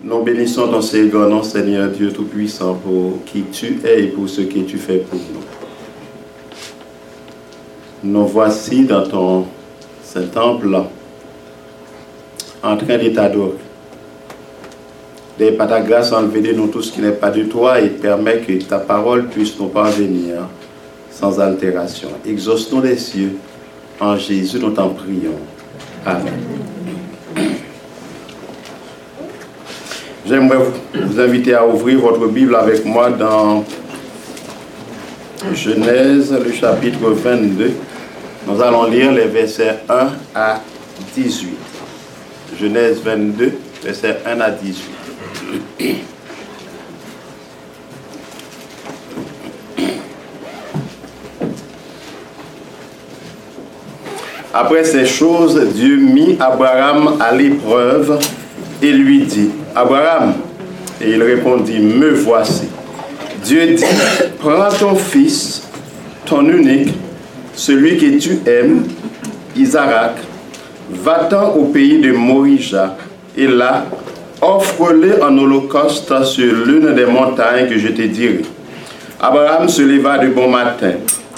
Nous bénissons ton Seigneur, nom, Seigneur Dieu Tout-Puissant, pour qui tu es et pour ce que tu fais pour nous. Nous voici dans ton Saint-Temple en train de t'adorer. par ta grâce, enlever de nous tout ce qui n'est pas de toi et permet que ta parole puisse nous parvenir sans altération. Exauce-nous les cieux. En Jésus, nous t'en prions. Amen. J'aimerais vous inviter à ouvrir votre Bible avec moi dans Genèse, le chapitre 22. Nous allons lire les versets 1 à 18. Genèse 22, versets 1 à 18. Après ces choses, Dieu mit Abraham à l'épreuve et lui dit, Abraham, et il répondit, me voici. Dieu dit, prends ton fils, ton unique, celui que tu aimes, Isaac, va-t'en au pays de Morija, et là, offre-le en holocauste sur l'une des montagnes que je te dirai. Abraham se leva de bon matin,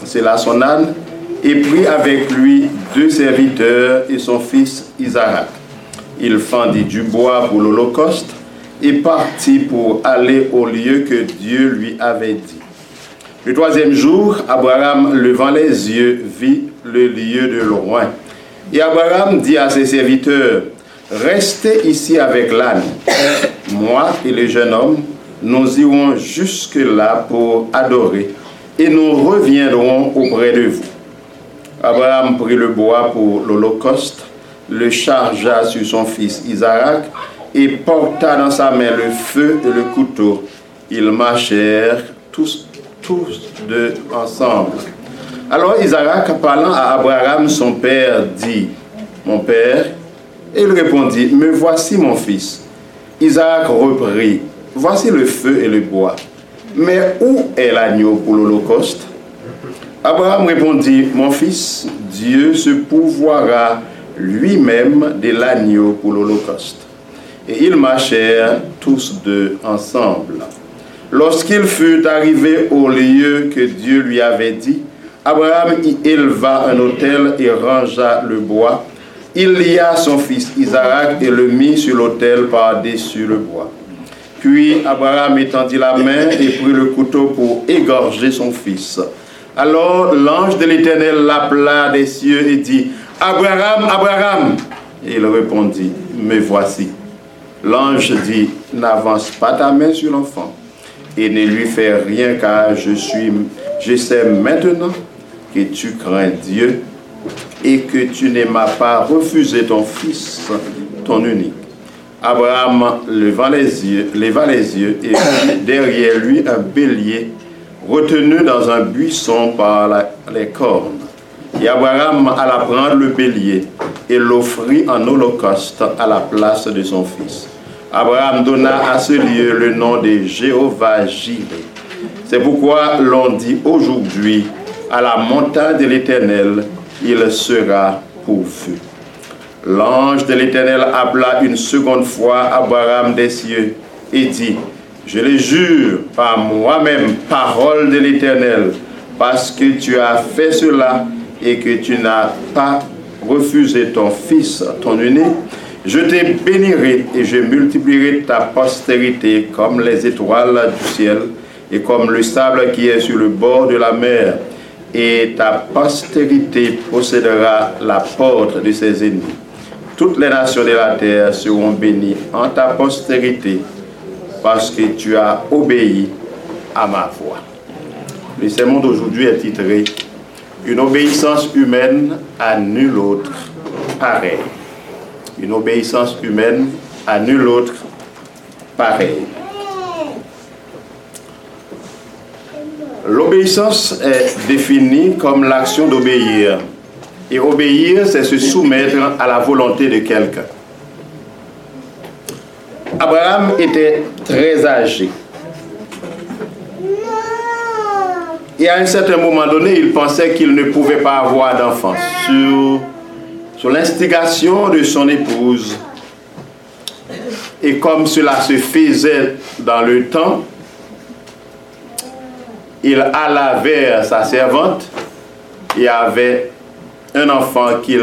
c'est là son âne, et prit avec lui deux serviteurs et son fils Isaac il fendit du bois pour l'Holocauste et partit pour aller au lieu que Dieu lui avait dit. Le troisième jour, Abraham, levant les yeux, vit le lieu de loin. Et Abraham dit à ses serviteurs, Restez ici avec l'âne. Moi et le jeune homme, nous irons jusque-là pour adorer, et nous reviendrons auprès de vous. Abraham prit le bois pour l'Holocauste le chargea sur son fils Isaac et porta dans sa main le feu et le couteau. Ils marchèrent tous, tous deux ensemble. Alors Isaac, parlant à Abraham, son père, dit, Mon père, et il répondit, Me voici mon fils. Isaac reprit, Voici le feu et le bois. Mais où est l'agneau pour l'Holocauste? Abraham répondit, Mon fils, Dieu se pourvoira lui-même de l'agneau pour l'Holocauste. Et ils marchèrent tous deux ensemble. Lorsqu'il fut arrivé au lieu que Dieu lui avait dit, Abraham y éleva un autel et rangea le bois. Il lia son fils Isaac et le mit sur l'autel par-dessus le bois. Puis Abraham étendit la main et prit le couteau pour égorger son fils. Alors l'ange de l'Éternel l'appela des cieux et dit, Abraham, Abraham. Il répondit, me voici. L'ange dit, n'avance pas ta main sur l'enfant et ne lui fais rien car je suis, je sais maintenant que tu crains Dieu et que tu ne m'as pas refusé ton fils, ton unique. Abraham leva les yeux, leva les yeux et derrière lui un bélier retenu dans un buisson par les cornes. Et Abraham alla prendre le bélier et l'offrit en holocauste à la place de son fils. Abraham donna à ce lieu le nom de Jéhovah Jireh. C'est pourquoi l'on dit aujourd'hui, à la montagne de l'Éternel, il sera pourvu. L'ange de l'Éternel appela une seconde fois Abraham des cieux et dit, je le jure par moi-même, parole de l'Éternel, parce que tu as fait cela et que tu n'as pas refusé ton fils, ton unique, je te bénirai et je multiplierai ta postérité comme les étoiles du ciel et comme le sable qui est sur le bord de la mer. Et ta postérité possédera la porte de ses ennemis. Toutes les nations de la terre seront bénies en ta postérité parce que tu as obéi à ma voix. Le sermon d'aujourd'hui est titré une obéissance humaine à nul autre pareil. Une obéissance humaine à nul autre pareil. L'obéissance est définie comme l'action d'obéir. Et obéir, c'est se soumettre à la volonté de quelqu'un. Abraham était très âgé. Et à un certain moment donné, il pensait qu'il ne pouvait pas avoir d'enfant. Sur, sur l'instigation de son épouse, Et comme cela se faisait dans le temps, il alla vers sa servante et avait un enfant qu'il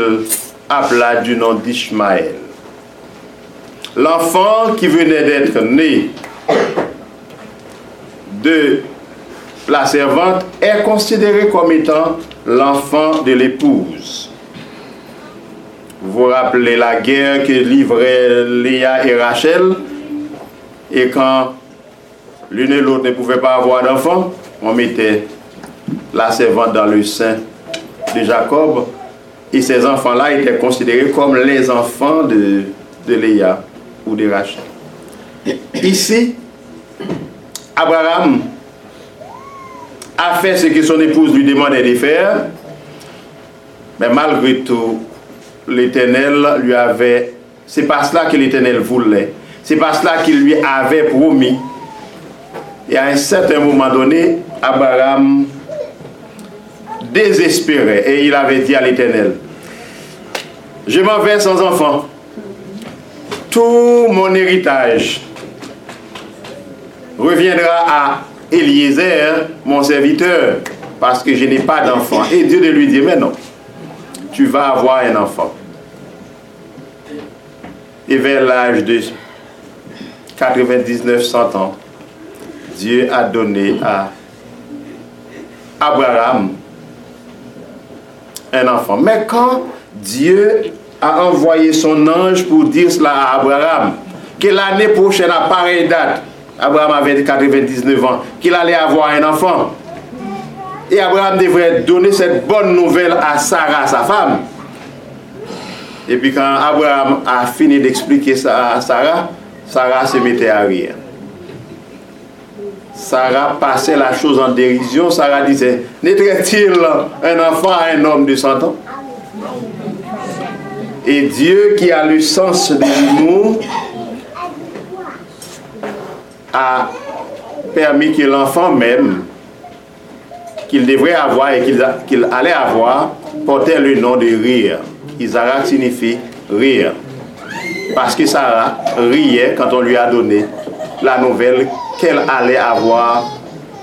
appela du nom d'Ishmaël. L'enfant qui venait d'être né de la servante est considéré comme étant l'enfant de l'épouse. Vous vous rappelez la guerre que livraient Léa et Rachel et quand l'une et l'autre ne pouvaient pas avoir d'enfant, on mettait la servante dans le sein de Jacob et ces enfants-là étaient considérés comme les enfants de, de Léa ou de Rachel. Ici, Abraham a fait ce que son épouse lui demandait de faire, mais malgré tout, l'Éternel lui avait... C'est pas cela que l'Éternel voulait. C'est pas cela qu'il lui avait promis. Et à un certain moment donné, Abraham désespérait et il avait dit à l'Éternel, je m'en vais sans enfant. Tout mon héritage reviendra à Eliezer, mon serviteur, parce que je n'ai pas d'enfant. Et Dieu lui dit, mais non, tu vas avoir un enfant. Et vers l'âge de 99-100 ans, Dieu a donné à Abraham un enfant. Mais quand Dieu a envoyé son ange pour dire cela à Abraham, que l'année prochaine, à pareille date, Abraham avait 99 ans, qu'il allait avoir un enfant. Et Abraham devrait donner cette bonne nouvelle à Sarah, sa femme. Et puis quand Abraham a fini d'expliquer ça à Sarah, Sarah se mettait à rire. Sarah passait la chose en dérision. Sarah disait, naîtrait-il un enfant à un homme de 100 ans? Et Dieu qui a le sens de l'humour a permis que l'enfant même qu'il devrait avoir et qu'il allait avoir portait le nom de rire. Isaac signifie rire. Parce que Sarah riait quand on lui a donné la nouvelle qu'elle allait avoir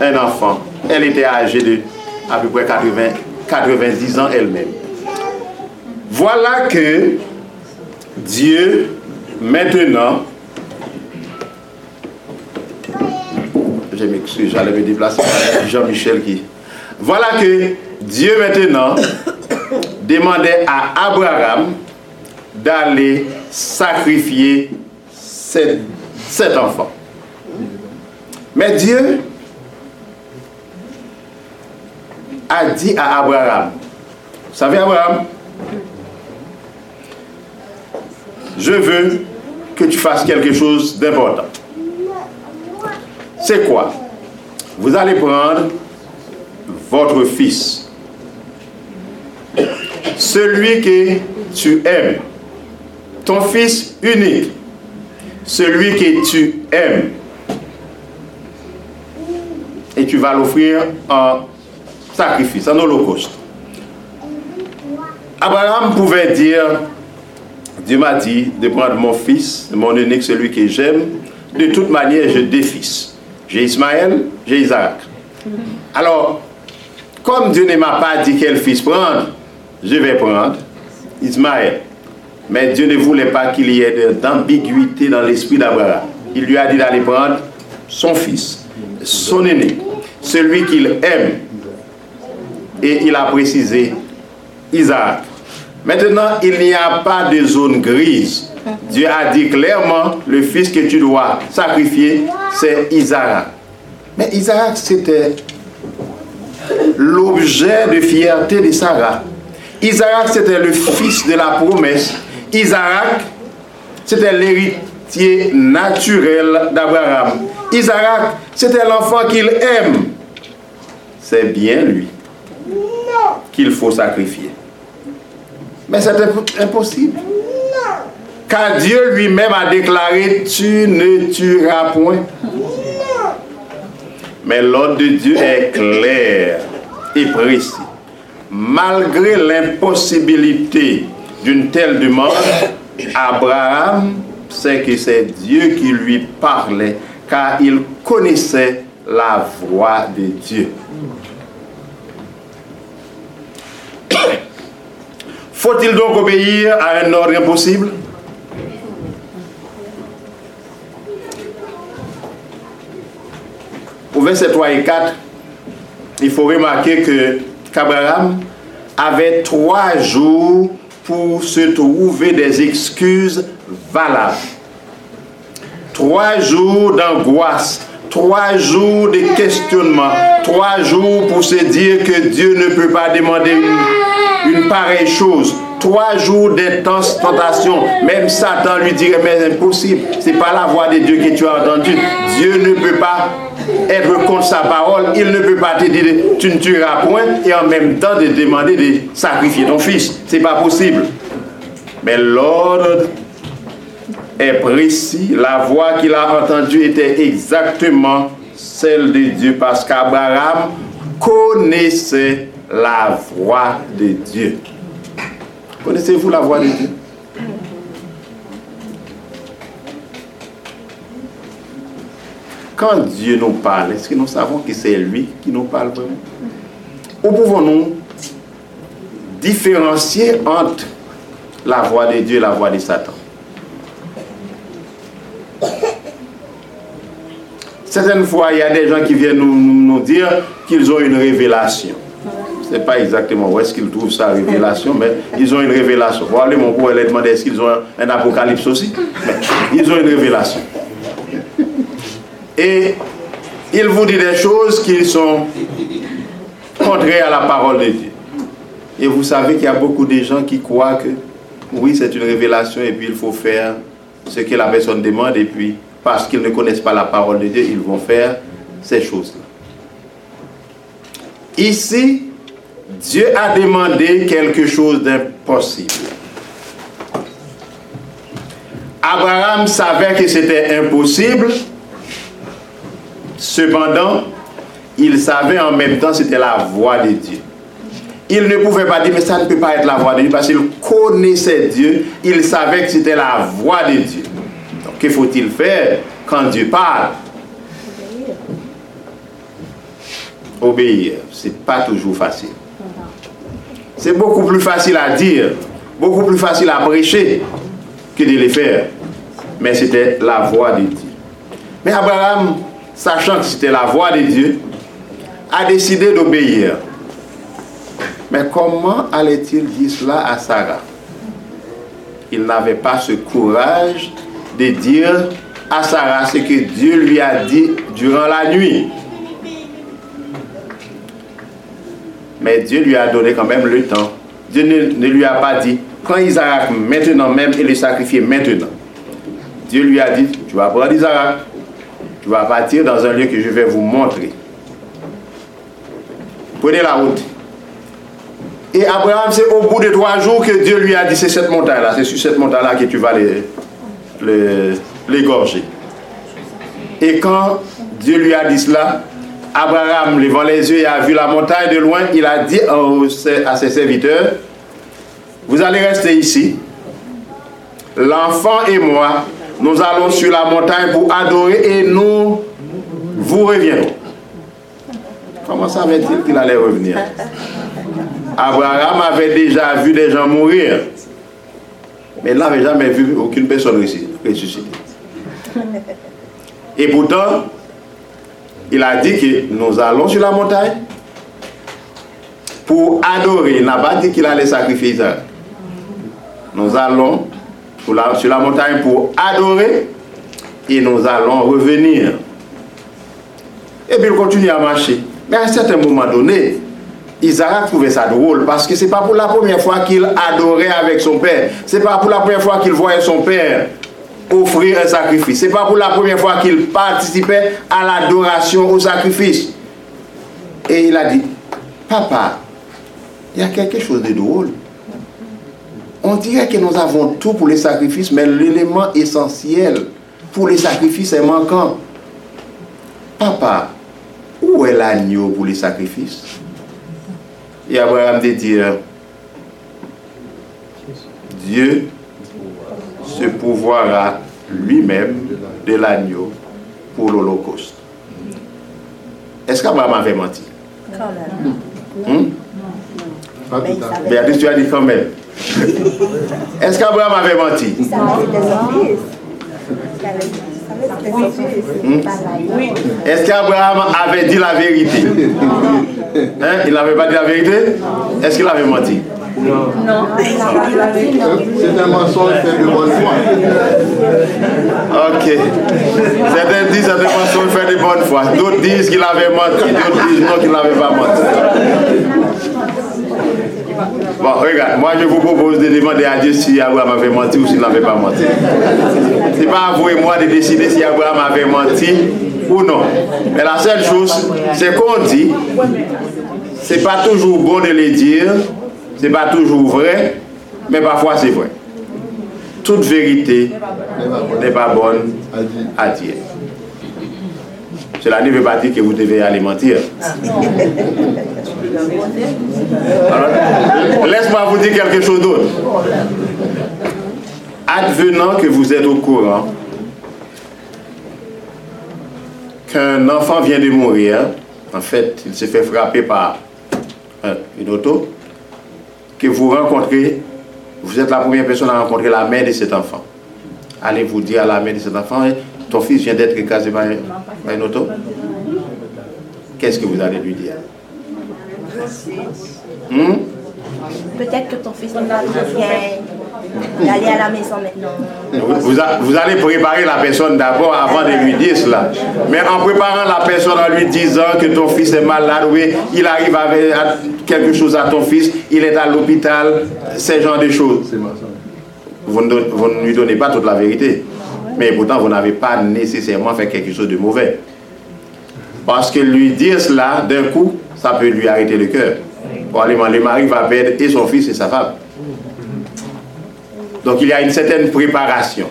un enfant. Elle était âgée de à peu près 80, 90 ans elle-même. Voilà que Dieu, maintenant, je m'excuse, j'allais me déplacer Jean-Michel qui. Voilà que Dieu maintenant demandait à Abraham d'aller sacrifier cet, cet enfant. Mais Dieu a dit à Abraham, vous savez Abraham, je veux que tu fasses quelque chose d'important. C'est quoi? Vous allez prendre votre fils, celui que tu aimes, ton fils unique, celui que tu aimes, et tu vas l'offrir en sacrifice, en holocauste. Abraham pouvait dire, Dieu m'a dit de prendre mon fils, mon unique, celui que j'aime, de toute manière, je défisse. J'ai Ismaël, j'ai Isaac. Alors, comme Dieu ne m'a pas dit quel fils prendre, je vais prendre Ismaël. Mais Dieu ne voulait pas qu'il y ait d'ambiguïté dans l'esprit d'Abraham. Il lui a dit d'aller prendre son fils, son aîné, celui qu'il aime. Et il a précisé Isaac. Maintenant, il n'y a pas de zone grise. Dieu a dit clairement, le fils que tu dois sacrifier, c'est Isaac. Mais Isaac, c'était l'objet de fierté de Sarah. Isaac, c'était le fils de la promesse. Isaac, c'était l'héritier naturel d'Abraham. Isaac, c'était l'enfant qu'il aime. C'est bien lui qu'il faut sacrifier. Mais c'est impossible. Car Dieu lui-même a déclaré, tu ne tueras point. Mais l'ordre de Dieu est clair et précis. Malgré l'impossibilité d'une telle demande, Abraham sait que c'est Dieu qui lui parlait, car il connaissait la voix de Dieu. Faut-il donc obéir à un ordre impossible? Verset 3 et 4, il faut remarquer que qu'Abraham avait trois jours pour se trouver des excuses valables. Trois jours d'angoisse, trois jours de questionnement, trois jours pour se dire que Dieu ne peut pas demander une pareille chose, trois jours d'intense tentation. Même Satan lui dirait, mais impossible, c'est pas la voix de Dieu que tu as entendue. Dieu ne peut pas être contre sa parole, il ne peut pas te dire tu ne tueras point et en même temps de demander de sacrifier ton fils. C'est pas possible. Mais l'ordre est précis. La voix qu'il a entendue était exactement celle de Dieu parce qu'Abraham connaissait la voix de Dieu. Connaissez-vous la voix de Dieu? Quand Dieu nous parle, est-ce que nous savons que c'est lui qui nous parle vraiment? Où pouvons-nous différencier entre la voix de Dieu et la voix de Satan? Certaines fois, il y a des gens qui viennent nous, nous dire qu'ils ont une révélation. Ne sais pas exactement où est-ce qu'ils trouvent sa révélation, mais ils ont une révélation. Mon pour leur demander est-ce qu'ils ont un, apocalypse aussi Ils ont une révélation. Et il vous dit des choses qui sont contraires à la parole de Dieu. Et vous savez qu'il y a beaucoup de gens qui croient que oui, c'est une révélation et puis il faut faire ce que la personne demande et puis parce qu'ils ne connaissent pas la parole de Dieu, ils vont faire ces choses-là. Ici, Dieu a demandé quelque chose d'impossible. Abraham savait que c'était impossible, cependant, il savait en même temps que c'était la voix de Dieu. Il ne pouvait pas dire, mais ça ne peut pas être la voix de Dieu, parce qu'il connaissait Dieu, il savait que c'était la voix de Dieu. Donc, que faut-il faire quand Dieu parle? Obéir. C'est pas toujours facile. C'est beaucoup plus facile à dire, beaucoup plus facile à prêcher que de le faire. Mais c'était la voix de Dieu. Mais Abraham, sachant que c'était la voix de Dieu, a décidé d'obéir. Mais comment allait-il dire cela à Sarah? Il n'avait pas ce courage de dire à Sarah ce que Dieu lui a dit durant la nuit. Mais Dieu lui a donné quand même le temps. Dieu ne, ne lui a pas dit, quand Isaac maintenant même et le sacrifier maintenant. Dieu lui a dit, tu vas prendre Isaac, tu vas partir dans un lieu que je vais vous montrer. Prenez la route. Et Abraham, c'est au bout de trois jours que Dieu lui a dit, c'est cette montagne-là, c'est sur cette montagne-là que tu vas l'égorger. Et quand Dieu lui a dit cela, Abraham, levant les yeux, et a vu la montagne de loin, il a dit à ses serviteurs, vous allez rester ici. L'enfant et moi, nous allons sur la montagne pour adorer et nous vous reviendrons. Comment savait-il qu'il allait revenir? Abraham avait déjà vu des gens mourir, mais il n'avait jamais vu aucune personne ressusciter. Et pourtant, il a dit que nous allons sur la montagne pour adorer. Il n'a pas dit qu'il allait sacrifier Isaac. Nous allons sur la, montagne pour adorer et nous allons revenir. Et puis il continue à marcher. Mais à un certain moment donné, Isaac trouvait ça drôle parce que c'est pas pour la première fois qu'il adorait avec son père. C'est pas pour la première fois qu'il voyait son père offrir un sacrifice. C'est pas pour la première fois qu'il participait à l'adoration au sacrifice. Et il a dit, papa, il y a quelque chose de drôle. On dirait que nous avons tout pour les sacrifices, mais l'élément essentiel pour les sacrifices est manquant. Papa, où est l'agneau pour les sacrifices? Et Abraham dit dire, Dieu se pourvoira lui-même de l'agneau pour l'Holocauste. Est-ce qu'Abraham avait menti? Quand même. Hmm? Mais tout à fait. savait, Béatrice, tu as dit quand même. Est-ce qu'Abraham avait menti? Hmm? Oui. Est-ce qu'Abraham avait dit la vérité? Hein? Il n'avait pas dit la vérité? Est-ce qu'il avait menti? C'est un mensonge fait de bonne foi. Ok. Certains disent que c'est un mensonge fait de bonne foi. D'autres disent qu'il avait menti. D'autres disent non qu'il n'avait pas menti. Bon, regarde, moi je vous propose de demander à Dieu si Abraham avait menti ou s'il n'avait pas menti. C'est pas à vous et moi de décider si Abraham avait menti ou non. Mais la seule chose, c'est qu'on dit, c'est pas toujours bon de le dire, c'est pas toujours vrai, mais parfois c'est vrai. Toute vérité n'est pas bonne à dire. Cela ne veut pas dire que vous devez aller mentir. Alors, Laisse-moi vous dire quelque chose d'autre. Advenant que vous êtes au courant qu'un enfant vient de mourir, en fait, il se fait frapper par une auto, que vous rencontrez, vous êtes la première personne à rencontrer la mère de cet enfant. Allez-vous dire à la mère de cet enfant, ton fils vient d'être écrasé par, une auto Qu'est-ce que vous allez lui dire? Hmm? Peut-être que ton fils n'est pas d'aller à la maison maintenant. vous, vous a- vous allez préparer la personne d'abord avant de lui dire cela. Mais en préparant la personne en lui disant que ton fils est malade, oui, il arrive avec à- quelque chose à ton fils, il est à l'hôpital, ce genre de choses. Vous ne, vous ne lui donnez pas toute la vérité. Mais pourtant, vous n'avez pas nécessairement fait quelque chose de mauvais. Parce que lui dire cela, d'un coup, ça peut lui arrêter le cœur. Probablement, le mari va perdre et son fils et sa femme. Donc, il y a une certaine préparation.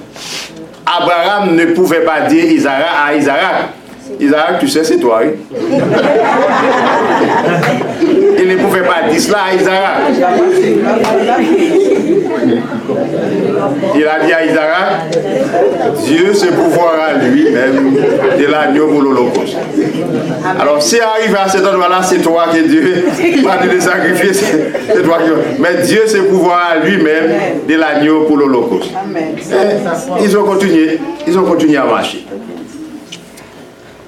Abraham ne pouvait pas dire Isaac à Isaac. Isaac, tu sais, c'est toi. oui. Ne pouvait pas dire cela à Isaac. Il a dit à Isaac, Dieu se pouvoir à lui-même de l'agneau pour l'Holocauste. Alors, si arrive à cet endroit-là, c'est toi que Dieu va te sacrifier, c'est toi qui Mais Dieu se pouvoir à lui-même de l'agneau pour l'Holocauste. Et Ils ont continué, ils ont continué à marcher.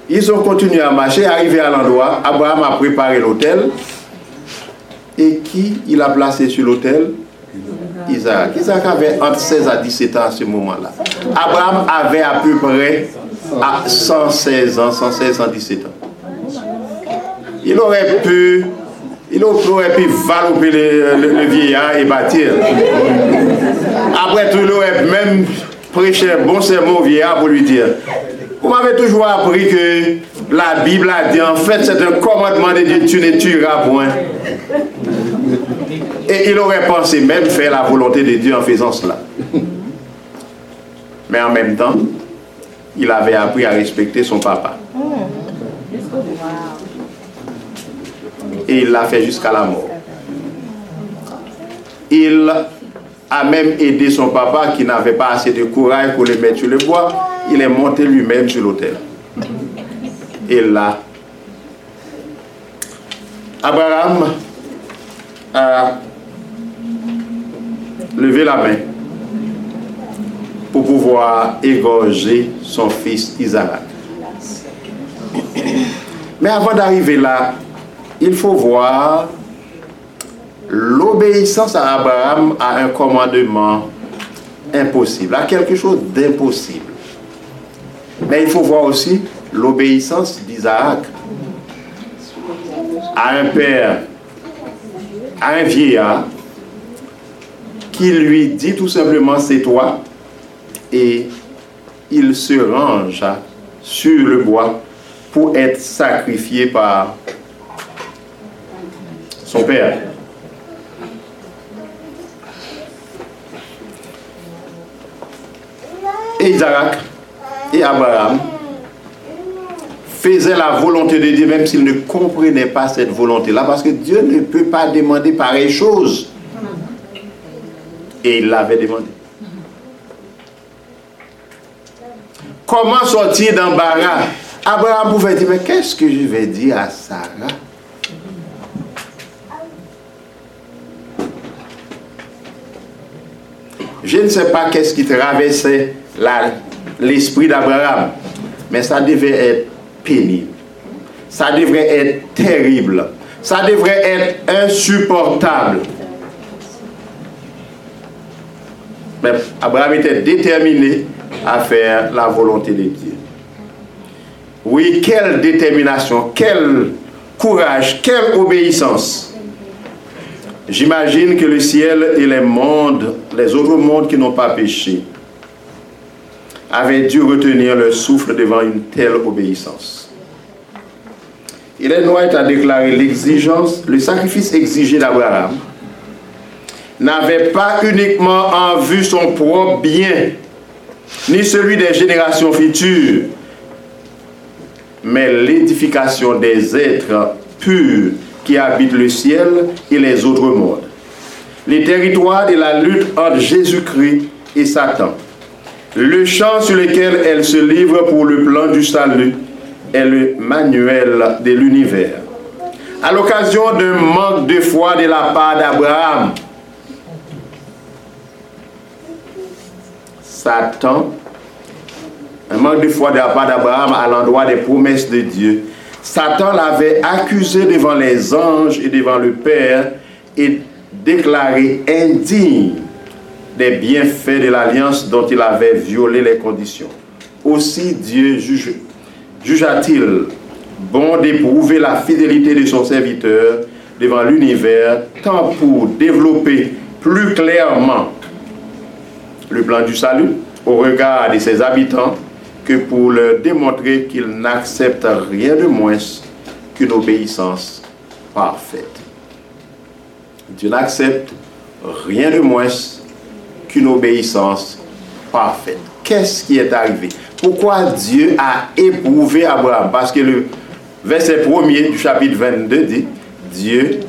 Ils ont continué à marcher, arrivé à l'endroit, Abraham a préparé l'autel. Et qui il a placé sur l'autel? Isaac. Isaac avait entre 16 à 17 ans à ce moment-là. Abraham avait à peu près à 116 ans, 116, 117 ans. Il aurait pu, il aurait pu valoper le vieillard et bâtir. Après tout, il aurait même prêché un bon sermon au vieillard pour lui dire Vous m'avez toujours appris que la Bible a dit en fait, c'est un commandement de Dieu tu ne tueras point. Et il aurait pensé même faire la volonté de Dieu en faisant cela. Mais en même temps, il avait appris à respecter son papa. Et il l'a fait jusqu'à la mort. Il a même aidé son papa qui n'avait pas assez de courage pour le mettre sur le bois. Il est monté lui-même sur l'autel. Et là, Abraham a levé la main pour pouvoir égorger son fils Isaac. Mais avant d'arriver là, il faut voir l'obéissance à Abraham à un commandement impossible, à quelque chose d'impossible. Mais il faut voir aussi l'obéissance d'Isaac à un père, à un vieillard, qui lui dit tout simplement c'est toi, et il se range sur le bois pour être sacrifié par son père. Et Isaac et Abraham faisaient la volonté de Dieu, même s'ils ne comprenaient pas cette volonté-là, parce que Dieu ne peut pas demander pareille chose. Et il l'avait demandé. comment sortir d'embarras? Abraham pouvait dire, mais qu'est-ce que je vais dire à Sarah? Je ne sais pas qu'est-ce qui traversait l'esprit d'Abraham, mais ça devait être pénible. Ça devrait être terrible. Ça devrait être insupportable. Mais Abraham était déterminé à faire la volonté de Dieu. Oui, quelle détermination, quel courage, quelle obéissance. J'imagine que le ciel et les mondes, les autres mondes qui n'ont pas péché, avaient dû retenir leur souffle devant une telle obéissance. est White a déclaré l'exigence, le sacrifice exigé d'Abraham n'avait pas uniquement en vue son propre bien, ni celui des générations futures, mais l'édification des êtres purs qui habitent le ciel et les autres mondes. Les territoires de la lutte entre Jésus-Christ et Satan. Le champ sur lequel elle se livre pour le plan du salut est le manuel de l'univers. À l'occasion d'un manque de foi de la part d'Abraham, Satan, un manque de foi de la part d'Abraham à l'endroit des promesses de Dieu, Satan l'avait accusé devant les anges et devant le Père et déclaré indigne des bienfaits de l'alliance dont il avait violé les conditions. Aussi Dieu jugea-t-il bon d'éprouver la fidélité de son serviteur devant l'univers, tant pour développer plus clairement le plan du salut au regard de ses habitants que pour leur démontrer qu'il n'accepte rien de moins qu'une obéissance parfaite. Dieu n'accepte rien de moins qu'une obéissance parfaite. Qu'est-ce qui est arrivé? Pourquoi Dieu a éprouvé Abraham? Parce que le verset premier du chapitre 22 dit, Dieu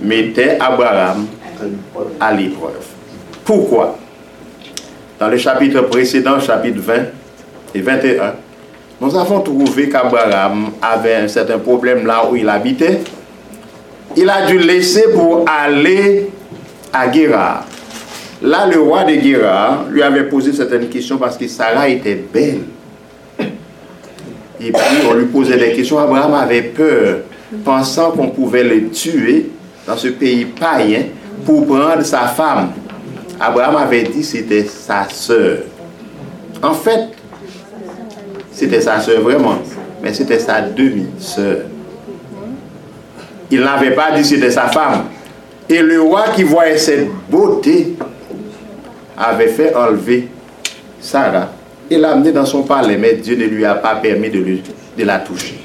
mettait Abraham à l'épreuve. Pourquoi? Dans le chapitre précédent, chapitre 20 et 21, nous avons trouvé qu'Abraham avait un certain problème là où il habitait. Il a dû laisser pour aller à Guérard. Là, le roi de Guérard lui avait posé certaines questions parce que Sarah était belle. Et puis, on lui posait des questions. Abraham avait peur, pensant qu'on pouvait le tuer dans ce pays païen pour prendre sa femme. Abraham avait dit c'était sa sœur. En fait, c'était sa sœur vraiment, mais c'était sa demi-sœur. Il n'avait pas dit c'était sa femme. Et le roi qui voyait cette beauté avait fait enlever Sarah et l'a amenée dans son palais, mais Dieu ne lui a pas permis de, de la toucher.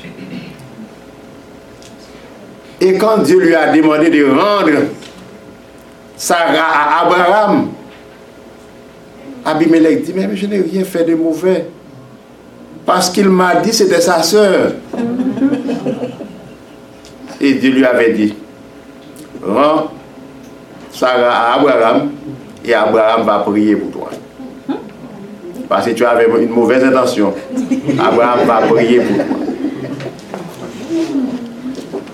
Et quand Dieu lui a demandé de rendre Sarah à Abraham. Abimelech dit, mais je n'ai rien fait de mauvais. Parce qu'il m'a dit c'était sa sœur. Et Dieu lui avait dit, rends Sarah à Abraham et Abraham va prier pour toi. Parce que tu avais une mauvaise intention. Abraham va prier pour toi.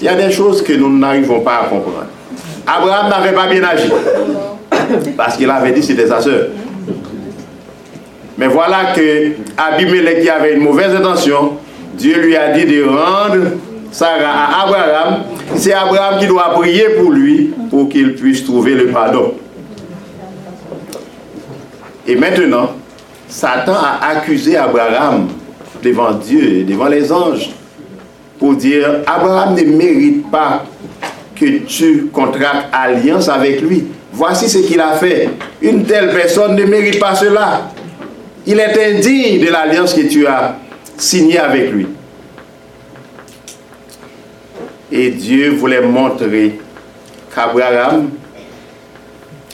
Il y a des choses que nous n'arrivons pas à comprendre. Abraham n'avait pas bien agi. Parce qu'il avait dit c'était sa soeur. Mais voilà que Abimelech qui avait une mauvaise intention, Dieu lui a dit de rendre Sarah à Abraham. C'est Abraham qui doit prier pour lui pour qu'il puisse trouver le pardon. Et maintenant, Satan a accusé Abraham devant Dieu et devant les anges pour dire Abraham ne mérite pas que tu contractes alliance avec lui. Voici ce qu'il a fait. Une telle personne ne mérite pas cela. Il est indigne de l'alliance que tu as signée avec lui. Et Dieu voulait montrer qu'Abraham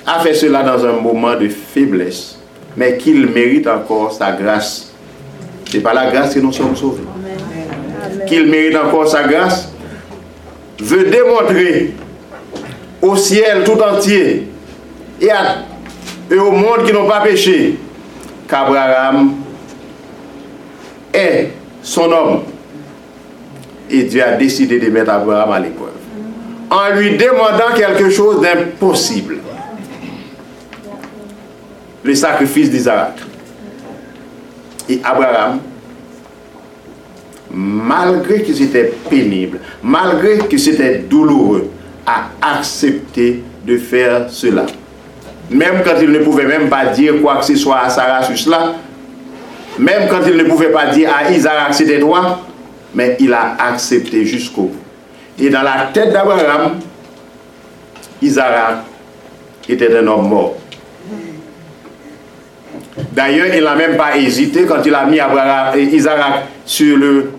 a fait cela dans un moment de faiblesse, mais qu'il mérite encore sa grâce. C'est par la grâce que nous sommes sauvés. Qu'il mérite encore sa grâce veut démontrer au ciel tout entier et, au monde qui n'ont pas péché qu'Abraham est son homme. Et Dieu a décidé de mettre Abraham à l'épreuve. En lui demandant quelque chose d'impossible. Le sacrifice d'Isaac. Et Abraham, malgré que c'était pénible, malgré que c'était douloureux, a accepté de faire cela. Même quand il ne pouvait même pas dire quoi que ce soit à Sarah sur cela, même quand il ne pouvait pas dire à Isaac c'était droit, mais il a accepté jusqu'au bout. Et dans la tête d'Abraham, Isaac était un homme mort. D'ailleurs, il n'a même pas hésité quand il a mis Isaac sur le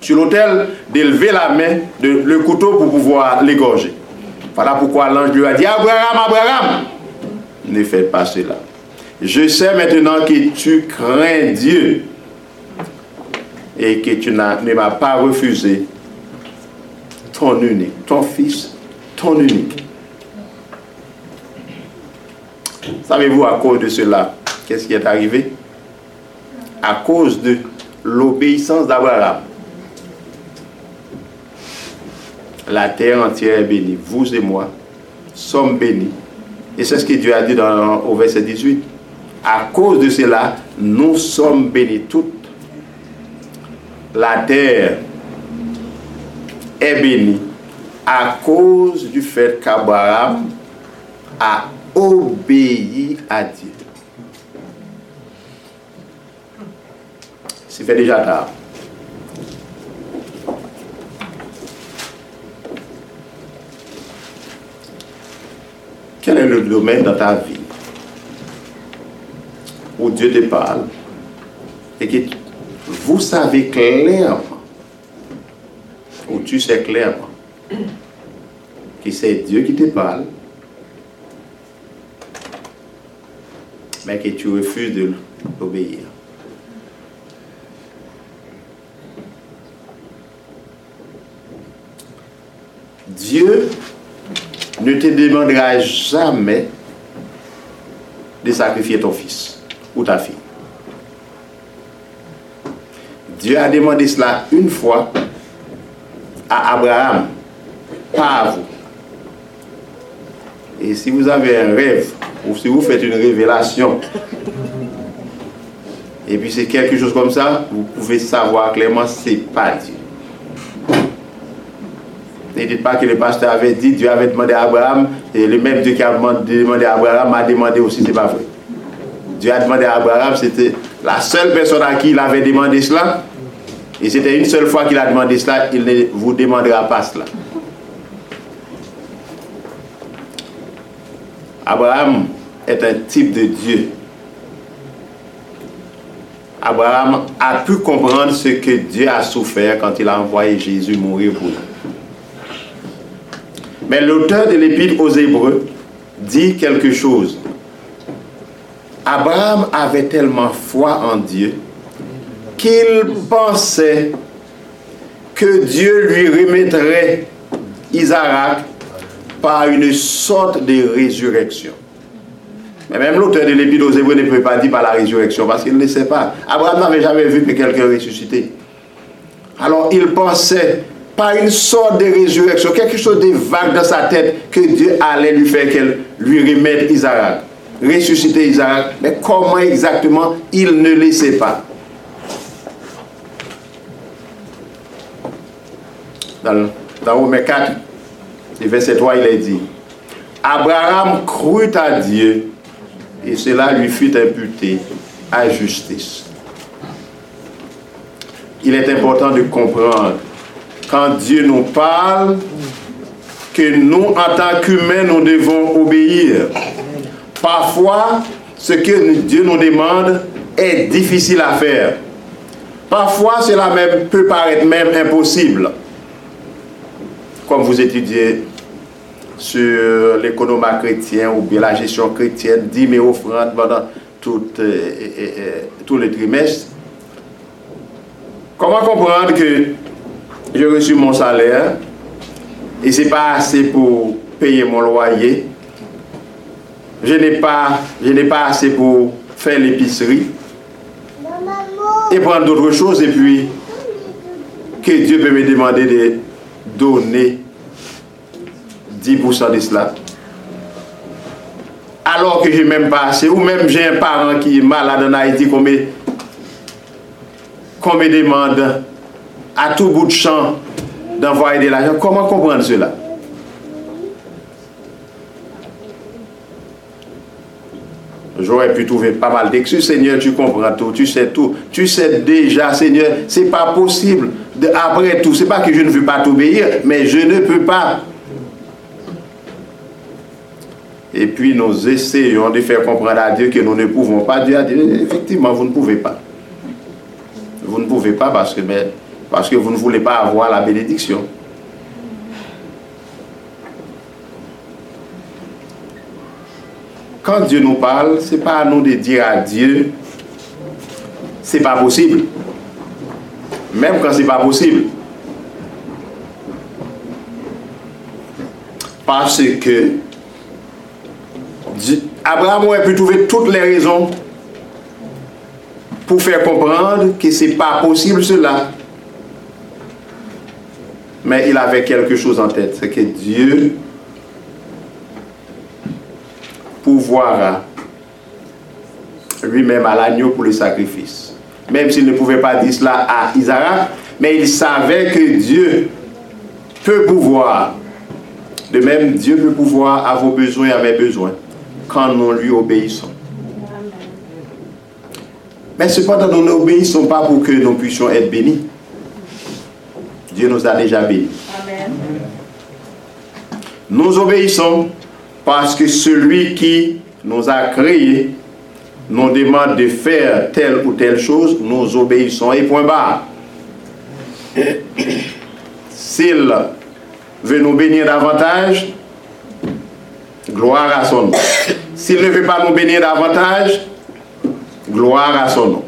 sur l'autel d'élever la main, de, le couteau pour pouvoir l'égorger. Voilà pourquoi l'ange lui a dit Abraham, Abraham, ne faites pas cela. Je sais maintenant que tu crains Dieu et que tu ne m'as pas refusé ton unique, ton fils, ton unique. Savez-vous à cause de cela, qu'est-ce qui est arrivé? À cause de l'obéissance d'Abraham. La terre entière est bénie. Vous et moi sommes bénis. Et c'est ce que Dieu a dit au verset 18. À cause de cela, nous sommes bénis toutes. La terre est bénie à cause du fait qu'Abraham a obéi à Dieu. C'est fait déjà tard. Quel est le domaine dans ta vie où Dieu te parle et que vous savez clairement, ou tu sais clairement, que c'est Dieu qui te parle, mais que tu refuses de l'obéir? Dieu ne te demandera jamais de sacrifier ton fils ou ta fille. Dieu a demandé cela une fois à Abraham, pas à vous. Et si vous avez un rêve, ou si vous faites une révélation, et puis c'est quelque chose comme ça, vous pouvez savoir clairement c'est pas Dieu. Ne dites pas que le pasteur avait dit, Dieu avait demandé à Abraham, et le même Dieu qui a demandé à Abraham m'a demandé aussi, c'est pas vrai. Dieu a demandé à Abraham, c'était la seule personne à qui il avait demandé cela, et c'était une seule fois qu'il a demandé cela, il ne vous demandera pas cela. Abraham est un type de Dieu. Abraham a pu comprendre ce que Dieu a souffert quand il a envoyé Jésus mourir pour nous. Mais l'auteur de l'épître aux Hébreux dit quelque chose. Abraham avait tellement foi en Dieu qu'il pensait que Dieu lui remettrait Isaac par une sorte de résurrection. Mais même l'auteur de l'Épître aux Hébreux ne peut pas dire par la résurrection parce qu'il ne sait pas. Abraham n'avait jamais vu que quelqu'un ressuscité. Alors il pensait par une sorte de résurrection, quelque chose de vague dans sa tête que Dieu allait lui faire qu'elle lui remette Isaac. Ressusciter Isaac. Mais comment exactement il ne le sait pas. Dans, dans Romains 4, le verset 3, il est dit Abraham crut à Dieu et cela lui fut imputé à justice. Il est important de comprendre quand Dieu nous parle que nous, en tant qu'humains, nous devons obéir. Parfois, ce que Dieu nous demande est difficile à faire. Parfois, cela peut paraître même impossible. Comme vous étudiez sur l'économie chrétien ou bien la gestion chrétienne, 10 000 offrandes pendant tout, euh, euh, tout le trimestre. Comment comprendre que j'ai reçu mon salaire et ce n'est pas assez pour payer mon loyer. Je n'ai pas, je n'ai pas assez pour faire l'épicerie. et prendre d'autres choses et puis que Dieu peut me demander de donner 10% de cela. Alors que je n'ai même pas assez, ou même j'ai un parent qui est malade en Haïti, qu'on me, qu'on me demande à tout bout de champ d'envoyer de l'argent. Comment comprendre cela? J'aurais pu trouver pas mal d'excuses. Seigneur, tu comprends tout, tu sais tout. Tu sais déjà, Seigneur, c'est pas possible. De, après tout, c'est pas que je ne veux pas t'obéir, mais je ne peux pas. Et puis nous essayons de faire comprendre à Dieu que nous ne pouvons pas. Dieu a dit, effectivement, vous ne pouvez pas. Vous ne pouvez pas parce que, mais, parce que vous ne voulez pas avoir la bénédiction. Quand Dieu nous parle, ce n'est pas à nous de dire à Dieu, c'est pas possible. Même quand c'est pas possible. Parce que Abraham aurait pu trouver toutes les raisons pour faire comprendre que c'est pas possible cela. Mais il avait quelque chose en tête, c'est que Dieu pouvoira lui-même à l'agneau pour le sacrifice. Même s'il ne pouvait pas dire cela à Isaac, mais il savait que Dieu peut pouvoir. De même, Dieu peut pouvoir à vos besoins et à mes besoins quand nous lui obéissons. Mais cependant, nous n'obéissons pas pour que nous puissions être bénis. Dieu nous a déjà bénis. Nous obéissons parce que celui qui nous a créés nous demande de faire telle ou telle chose, nous obéissons et point barre. S'il veut nous bénir davantage, gloire à son nom. S'il ne veut pas nous bénir davantage, gloire à son nom.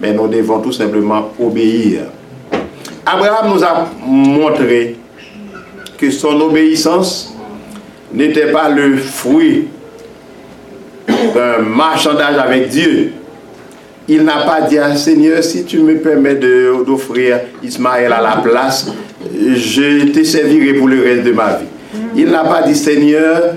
Mais nous devons tout simplement obéir. Abraham nous a montré que son obéissance n'était pas le fruit d'un marchandage avec Dieu. Il n'a pas dit à Seigneur, si tu me permets d'offrir Ismaël à la place, je te servirai pour le reste de ma vie. Il n'a pas dit Seigneur,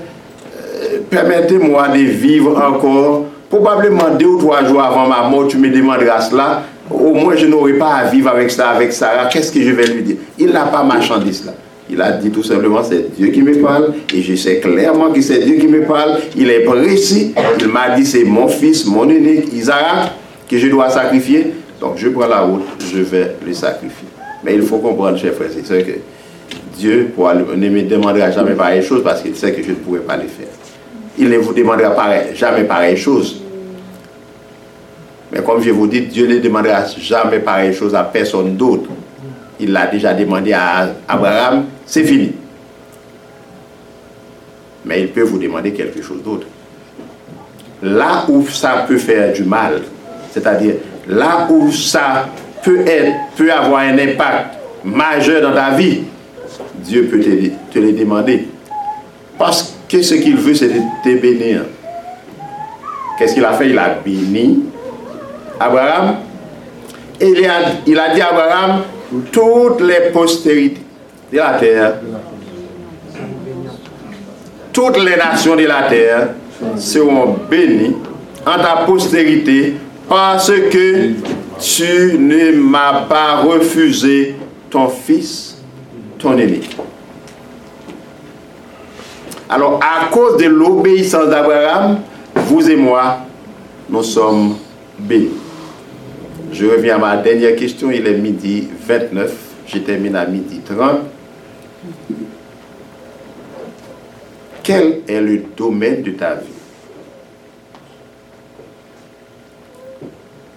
permettez-moi de vivre encore, probablement deux ou trois jours avant ma mort, tu me demanderas cela. Au moins, je n'aurai pas à vivre avec ça, avec Sarah. Qu'est-ce que je vais lui dire? Il n'a pas marchandé cela. Il a dit tout simplement, c'est Dieu qui me parle, et je sais clairement que c'est Dieu qui me parle. Il est précis. Il m'a dit, c'est mon fils, mon unique, Isaac, que je dois sacrifier. Donc, je prends la route, je vais le sacrifier. Mais il faut comprendre, chers frères et sœurs, que Dieu ne me demandera jamais pareille chose parce qu'il sait que je ne pourrai pas le faire. Il ne vous demandera jamais pareille chose. Mais comme je vous dis, Dieu ne demandera jamais pareille chose à personne d'autre. Il l'a déjà demandé à Abraham, c'est fini. Mais il peut vous demander quelque chose d'autre. Là où ça peut faire du mal, c'est-à-dire là où ça peut, être, peut avoir un impact majeur dans ta vie, Dieu peut te, te le demander. Parce que ce qu'il veut, c'est de te bénir. Qu'est-ce qu'il a fait? Il a béni Abraham. Il a, il a dit à Abraham, toutes les postérités de la terre, toutes les nations de la terre seront bénies en ta postérité parce que tu ne m'as pas refusé ton fils, ton aîné. Alors, à cause de l'obéissance d'Abraham, vous et moi, nous sommes bénis. Je reviens à ma dernière question, il est midi 29, je termine à midi 30. Quel est le domaine de ta vie?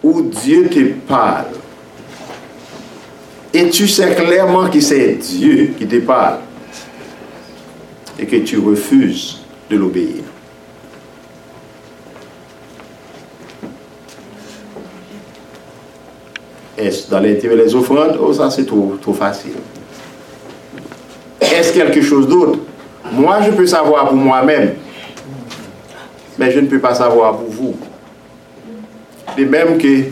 Où Dieu te parle. Et tu sais clairement que c'est Dieu qui te parle et que tu refuses de l'obéir? Est-ce dans l'intérêt des offrandes? Oh, ça c'est trop, trop facile. Est-ce quelque chose d'autre? Moi, je peux savoir pour moi-même, mais je ne peux pas savoir pour vous. De même que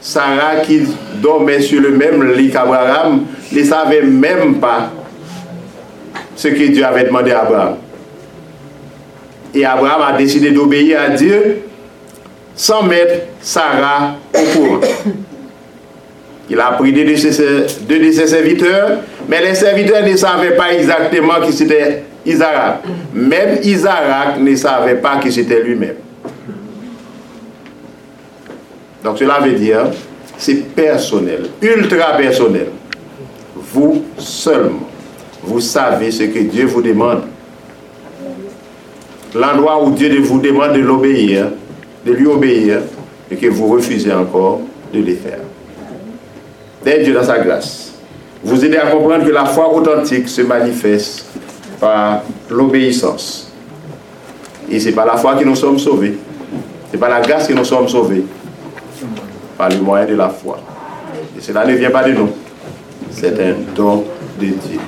Sarah qui dormait sur le même lit qu'Abraham ne savait même pas ce que Dieu avait demandé à Abraham. Et Abraham a décidé d'obéir à Dieu sans mettre Sarah au courant. Il a pris deux de ses, serviteurs, mais les serviteurs ne savaient pas exactement qui c'était Isaac. Même Isaac ne savait pas qui c'était lui-même. Donc cela veut dire, c'est personnel, ultra personnel. Vous seulement, vous savez ce que Dieu vous demande. L'endroit où Dieu vous demande de l'obéir, de lui obéir, et que vous refusez encore de le faire. D'aide Dieu dans sa grâce. Vous aidez à comprendre que la foi authentique se manifeste par l'obéissance. Et ce n'est pas la foi que nous sommes sauvés. Ce n'est pas la grâce que nous sommes sauvés. Par le moyen de la foi. Et cela ne vient pas de nous. C'est un don de Dieu.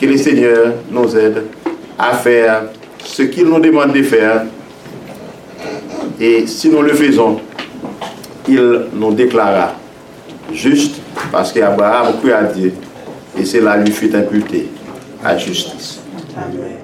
Que le Seigneur nous aide à faire ce qu'il nous demande de faire. Et si nous le faisons, il nous déclara juste parce qu'Abraham crut à Dieu et cela lui fut imputé à justice. Amen.